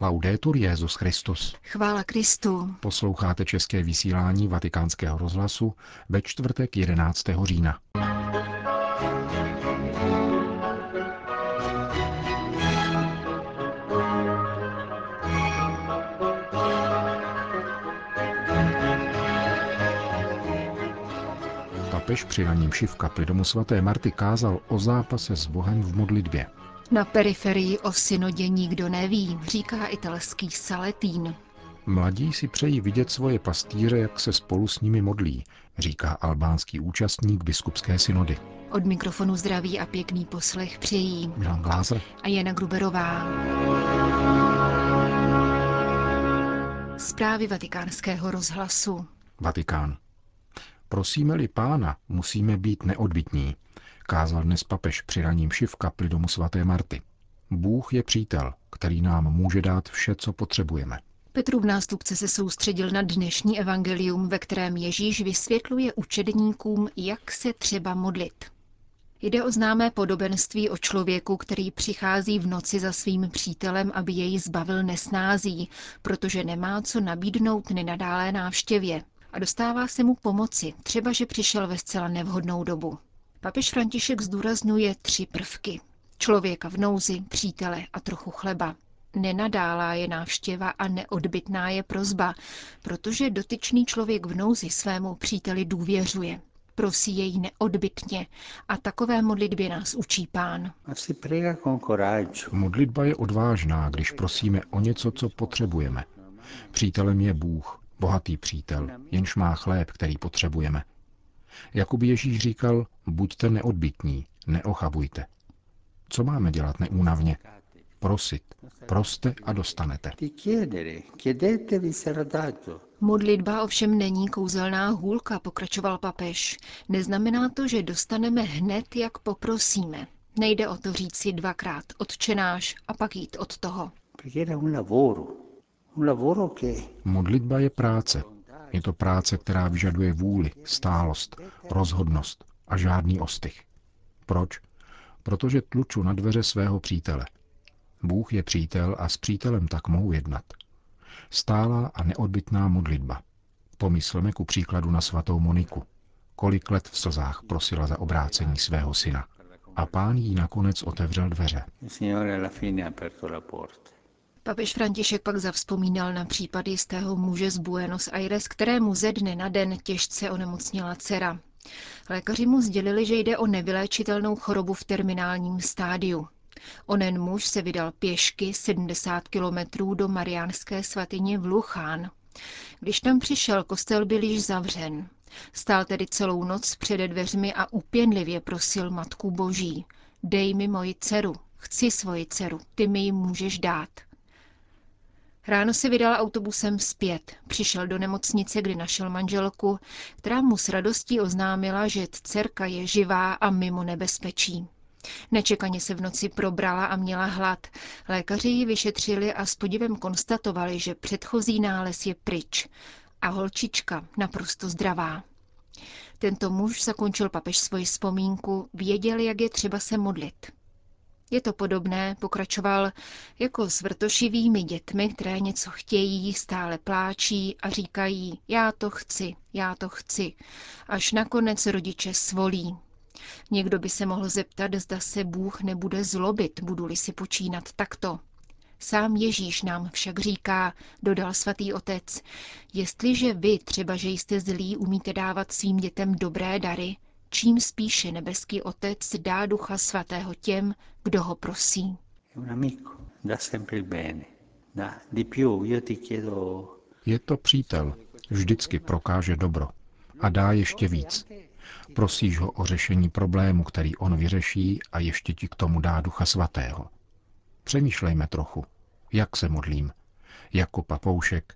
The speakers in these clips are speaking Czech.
Laudetur Jezus Christus. Chvála Kristu. Posloucháte české vysílání Vatikánského rozhlasu ve čtvrtek 11. října. Papež při raním v kapli domu svaté Marty kázal o zápase s Bohem v modlitbě. Na periferii o synodě nikdo neví, říká italský Saletín. Mladí si přejí vidět svoje pastýře, jak se spolu s nimi modlí, říká albánský účastník biskupské synody. Od mikrofonu zdraví a pěkný poslech přejí Milan Glázer a Jana Gruberová. Zprávy vatikánského rozhlasu. Vatikán. Prosíme-li pána, musíme být neodbitní, kázal dnes papež při raním v kapli domu svaté Marty. Bůh je přítel, který nám může dát vše, co potřebujeme. Petrův nástupce se soustředil na dnešní evangelium, ve kterém Ježíš vysvětluje učedníkům, jak se třeba modlit. Jde o známé podobenství o člověku, který přichází v noci za svým přítelem, aby jej zbavil nesnází, protože nemá co nabídnout nenadálé návštěvě. A dostává se mu pomoci, třeba že přišel ve zcela nevhodnou dobu. Papež František zdůrazňuje tři prvky. Člověka v nouzi, přítele a trochu chleba. Nenadálá je návštěva a neodbitná je prozba, protože dotyčný člověk v nouzi svému příteli důvěřuje. Prosí jej neodbitně a takové modlitbě nás učí pán. Modlitba je odvážná, když prosíme o něco, co potřebujeme. Přítelem je Bůh, bohatý přítel, jenž má chléb, který potřebujeme. Jakub Ježíš říkal, buďte neodbitní, neochabujte. Co máme dělat neúnavně? Prosit. Proste a dostanete. Modlitba ovšem není kouzelná hůlka, pokračoval papež. Neznamená to, že dostaneme hned, jak poprosíme. Nejde o to říct si dvakrát odčenáš a pak jít od toho. Modlitba je práce, je to práce, která vyžaduje vůli, stálost, rozhodnost a žádný ostych. Proč? Protože tluču na dveře svého přítele. Bůh je přítel a s přítelem tak mohu jednat. Stálá a neodbitná modlitba. Pomysleme ku příkladu na svatou Moniku. Kolik let v slzách prosila za obrácení svého syna. A pán jí nakonec otevřel dveře. Papež František pak zavzpomínal na případ jistého muže z Buenos Aires, kterému ze dne na den těžce onemocněla dcera. Lékaři mu sdělili, že jde o nevyléčitelnou chorobu v terminálním stádiu. Onen muž se vydal pěšky 70 kilometrů do mariánské svatyně v Luchán. Když tam přišel, kostel byl již zavřen. Stál tedy celou noc přede dveřmi a upěnlivě prosil Matku Boží. Dej mi moji dceru, chci svoji dceru, ty mi ji můžeš dát. Ráno se vydal autobusem zpět. Přišel do nemocnice, kdy našel manželku, která mu s radostí oznámila, že dcerka je živá a mimo nebezpečí. Nečekaně se v noci probrala a měla hlad. Lékaři ji vyšetřili a s podivem konstatovali, že předchozí nález je pryč. A holčička naprosto zdravá. Tento muž zakončil papež svoji vzpomínku, věděl, jak je třeba se modlit. Je to podobné, pokračoval, jako s vrtošivými dětmi, které něco chtějí, stále pláčí a říkají, já to chci, já to chci, až nakonec rodiče svolí. Někdo by se mohl zeptat, zda se Bůh nebude zlobit, budu-li si počínat takto. Sám Ježíš nám však říká, dodal svatý otec, jestliže vy, třeba že jste zlí, umíte dávat svým dětem dobré dary, čím spíše nebeský Otec dá Ducha Svatého těm, kdo ho prosí. Je to přítel, vždycky prokáže dobro a dá ještě víc. Prosíš ho o řešení problému, který on vyřeší a ještě ti k tomu dá Ducha Svatého. Přemýšlejme trochu, jak se modlím. Jako papoušek.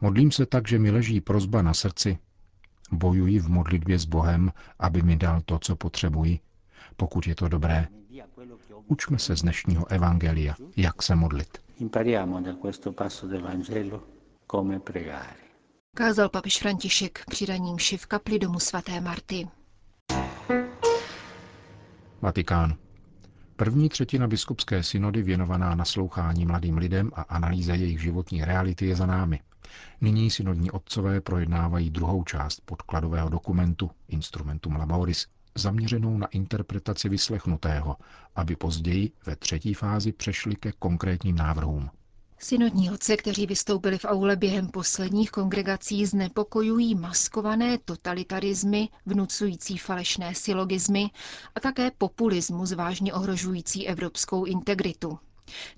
Modlím se tak, že mi leží prozba na srdci, Bojuji v modlitbě s Bohem, aby mi dal to, co potřebuji, pokud je to dobré. Učme se z dnešního evangelia, jak se modlit. Kázal papež František při raním v kapli domu svaté Marty. Vatikán. První třetina biskupské synody věnovaná naslouchání mladým lidem a analýze jejich životní reality je za námi. Nyní synodní otcové projednávají druhou část podkladového dokumentu Instrumentum Laboris, zaměřenou na interpretaci vyslechnutého, aby později ve třetí fázi přešli ke konkrétním návrhům. Synodní otce, kteří vystoupili v aule během posledních kongregací, znepokojují maskované totalitarismy, vnucující falešné silogizmy a také populismus vážně ohrožující evropskou integritu.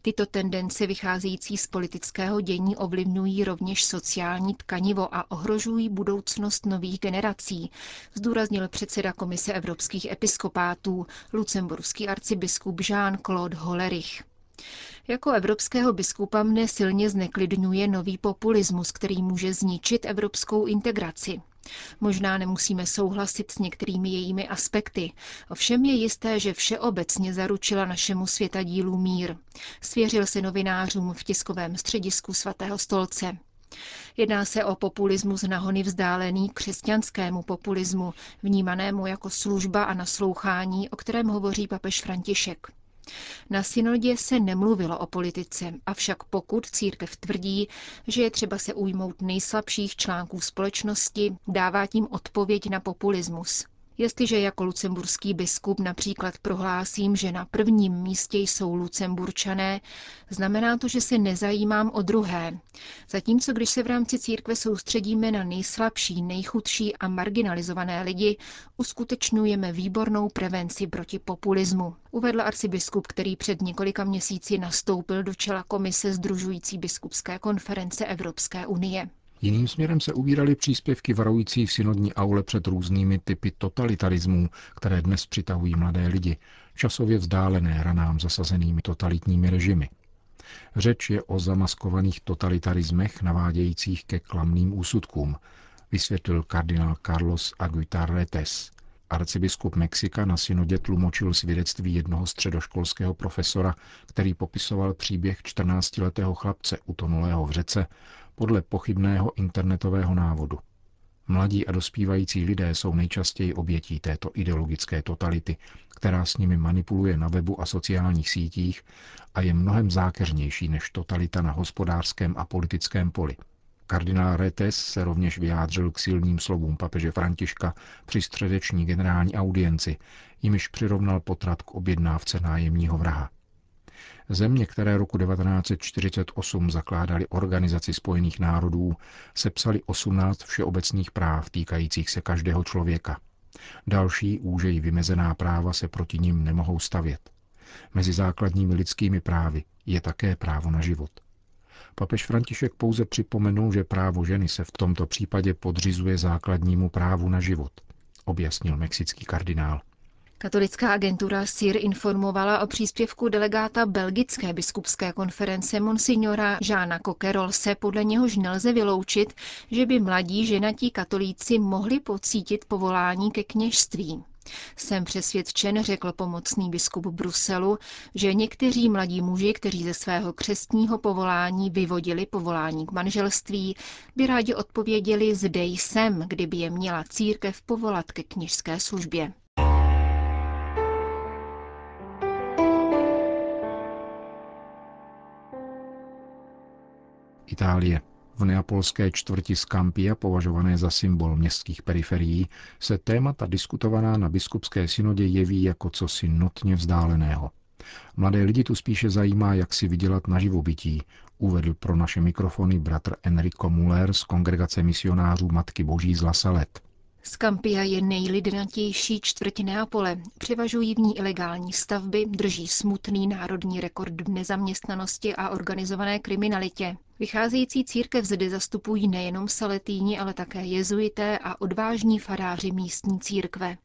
Tyto tendence vycházející z politického dění ovlivňují rovněž sociální tkanivo a ohrožují budoucnost nových generací, zdůraznil předseda Komise evropských episkopátů, lucemburský arcibiskup Jean-Claude Hollerich. Jako evropského biskupa mne silně zneklidňuje nový populismus, který může zničit evropskou integraci. Možná nemusíme souhlasit s některými jejími aspekty, ovšem je jisté, že všeobecně zaručila našemu světadílu mír. Svěřil se novinářům v tiskovém středisku svatého stolce. Jedná se o populismus nahony vzdálený křesťanskému populismu, vnímanému jako služba a naslouchání, o kterém hovoří papež František. Na synodě se nemluvilo o politice, avšak pokud církev tvrdí, že je třeba se ujmout nejslabších článků společnosti, dává tím odpověď na populismus. Jestliže jako lucemburský biskup například prohlásím, že na prvním místě jsou lucemburčané, znamená to, že se nezajímám o druhé. Zatímco když se v rámci církve soustředíme na nejslabší, nejchudší a marginalizované lidi, uskutečňujeme výbornou prevenci proti populismu. Uvedl arcibiskup, který před několika měsíci nastoupil do čela komise Združující biskupské konference Evropské unie. Jiným směrem se ubíraly příspěvky varující v synodní aule před různými typy totalitarismů, které dnes přitahují mladé lidi, časově vzdálené ranám zasazenými totalitními režimy. Řeč je o zamaskovaných totalitarismech navádějících ke klamným úsudkům, vysvětlil kardinál Carlos Aguitarretes. Arcibiskup Mexika na synodě tlumočil svědectví jednoho středoškolského profesora, který popisoval příběh 14-letého chlapce utonulého v řece podle pochybného internetového návodu. Mladí a dospívající lidé jsou nejčastěji obětí této ideologické totality, která s nimi manipuluje na webu a sociálních sítích a je mnohem zákeřnější než totalita na hospodářském a politickém poli. Kardinál Retes se rovněž vyjádřil k silným slovům papeže Františka při středeční generální audienci, jimiž přirovnal potrat k objednávce nájemního vraha. Země, které roku 1948 zakládaly Organizaci spojených národů, sepsali 18 všeobecných práv týkajících se každého člověka. Další úžej vymezená práva se proti nim nemohou stavět. Mezi základními lidskými právy je také právo na život. Papež František pouze připomenul, že právo ženy se v tomto případě podřizuje základnímu právu na život, objasnil mexický kardinál. Katolická agentura SIR informovala o příspěvku delegáta Belgické biskupské konference monsignora Žána Kokerolse, podle něhož nelze vyloučit, že by mladí ženatí katolíci mohli pocítit povolání ke kněžství. Jsem přesvědčen, řekl pomocný biskup Bruselu, že někteří mladí muži, kteří ze svého křestního povolání vyvodili povolání k manželství, by rádi odpověděli, zde jsem, kdyby je měla církev povolat ke kněžské službě. Itálie. V neapolské čtvrti Scampia, považované za symbol městských periferií, se témata diskutovaná na biskupské synodě jeví jako cosi notně vzdáleného. Mladé lidi tu spíše zajímá, jak si vydělat na živobytí, uvedl pro naše mikrofony bratr Enrico Muller z kongregace misionářů Matky Boží z Lasalet. Skampia je nejlidnatější čtvrť Neapole. Převažují v ní ilegální stavby, drží smutný národní rekord v nezaměstnanosti a organizované kriminalitě. Vycházející církev zde zastupují nejenom saletíni, ale také jezuité a odvážní faráři místní církve.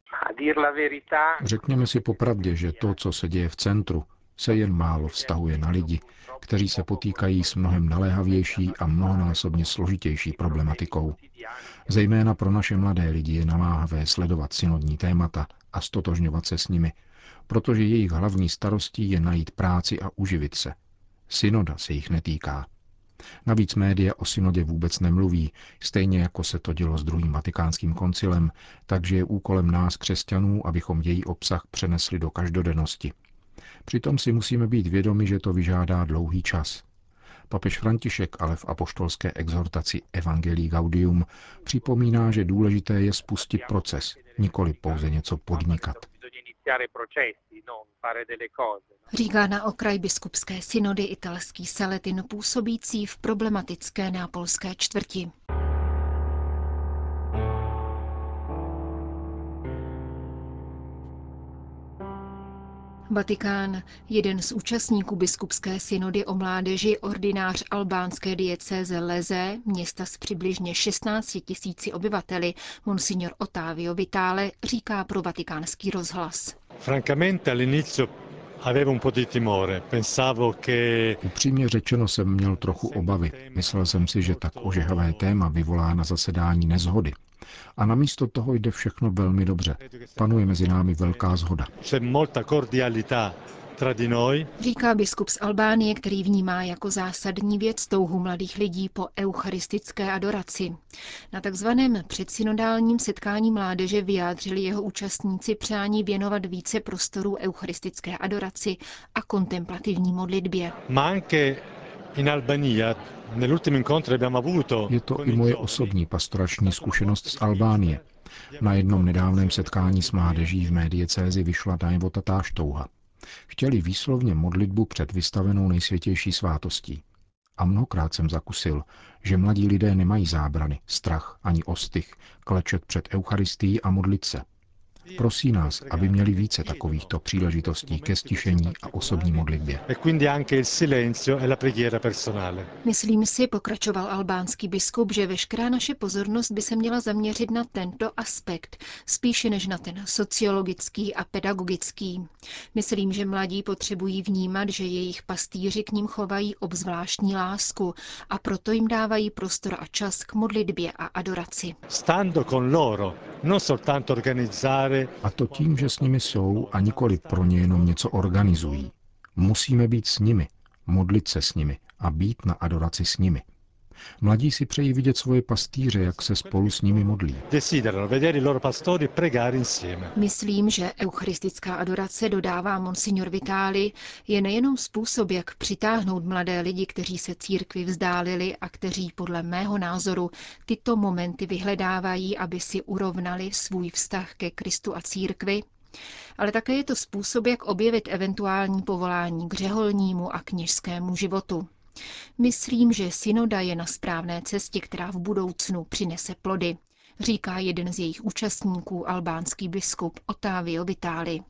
Řekněme si popravdě, že to, co se děje v centru, se jen málo vztahuje na lidi, kteří se potýkají s mnohem naléhavější a mnohonásobně složitější problematikou. Zejména pro naše mladé lidi je namáhavé sledovat synodní témata a stotožňovat se s nimi, protože jejich hlavní starostí je najít práci a uživit se. Synoda se jich netýká. Navíc média o synodě vůbec nemluví, stejně jako se to dělo s druhým vatikánským koncilem, takže je úkolem nás, křesťanů, abychom její obsah přenesli do každodennosti. Přitom si musíme být vědomi, že to vyžádá dlouhý čas. Papež František ale v apoštolské exhortaci Evangelii Gaudium připomíná, že důležité je spustit proces, nikoli pouze něco podnikat. Říká na okraj biskupské synody italský Seletin působící v problematické nápolské čtvrti. Vatikán. Jeden z účastníků biskupské synody o mládeži, ordinář albánské diecéze Leze, města s přibližně 16 tisíci obyvateli, monsignor Otávio Vitale, říká pro vatikánský rozhlas. Upřímně řečeno jsem měl trochu obavy. Myslel jsem si, že tak ožehavé téma vyvolá na zasedání nezhody. A namísto toho jde všechno velmi dobře. Panuje mezi námi velká zhoda. Říká biskup z Albánie, který vnímá jako zásadní věc touhu mladých lidí po eucharistické adoraci. Na takzvaném předsynodálním setkání mládeže vyjádřili jeho účastníci přání věnovat více prostoru eucharistické adoraci a kontemplativní modlitbě. Je to i moje osobní pastorační zkušenost z Albánie. Na jednom nedávném setkání s mládeží v médiecézi vyšla najevo tatáž touha. Chtěli výslovně modlitbu před vystavenou nejsvětější svátostí. A mnohokrát jsem zakusil, že mladí lidé nemají zábrany, strach ani ostych, klečet před Eucharistií a modlit se – Prosí nás, aby měli více takovýchto příležitostí ke stišení a osobní modlitbě. Myslím si, pokračoval albánský biskup, že veškerá naše pozornost by se měla zaměřit na tento aspekt, spíše než na ten sociologický a pedagogický. Myslím, že mladí potřebují vnímat, že jejich pastýři k ním chovají obzvláštní lásku a proto jim dávají prostor a čas k modlitbě a adoraci. Stando con loro, non soltanto organizzare a to tím, že s nimi jsou a nikoli pro ně jenom něco organizují. Musíme být s nimi, modlit se s nimi a být na adoraci s nimi. Mladí si přejí vidět svoje pastýře, jak se spolu s nimi modlí. Myslím, že eucharistická adorace, dodává monsignor Vitáli, je nejenom způsob, jak přitáhnout mladé lidi, kteří se církvi vzdálili a kteří podle mého názoru tyto momenty vyhledávají, aby si urovnali svůj vztah ke Kristu a církvi, ale také je to způsob, jak objevit eventuální povolání k řeholnímu a kněžskému životu. Myslím, že synoda je na správné cestě, která v budoucnu přinese plody, říká jeden z jejich účastníků, albánský biskup Otávio Vitali.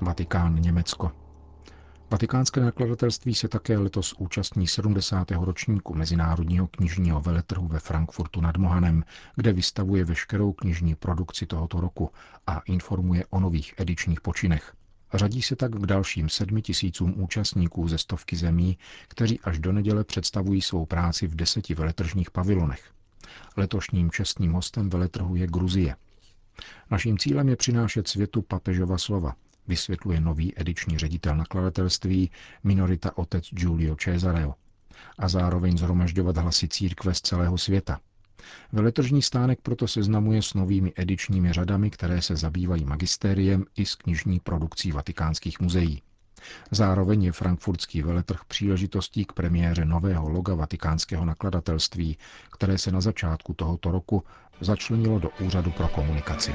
Vatikán, Německo. Vatikánské nakladatelství se také letos účastní 70. ročníku Mezinárodního knižního veletrhu ve Frankfurtu nad Mohanem, kde vystavuje veškerou knižní produkci tohoto roku a informuje o nových edičních počinech. Řadí se tak k dalším sedmi tisícům účastníků ze stovky zemí, kteří až do neděle představují svou práci v deseti veletržních pavilonech. Letošním čestným hostem veletrhu je Gruzie. Naším cílem je přinášet světu papežova slova, vysvětluje nový ediční ředitel nakladatelství minorita otec Giulio Cesareo a zároveň zhromažďovat hlasy církve z celého světa. Veletržní stánek proto seznamuje s novými edičními řadami, které se zabývají magistériem i s knižní produkcí vatikánských muzeí. Zároveň je frankfurtský veletrh příležitostí k premiéře nového loga vatikánského nakladatelství, které se na začátku tohoto roku začlenilo do Úřadu pro komunikaci.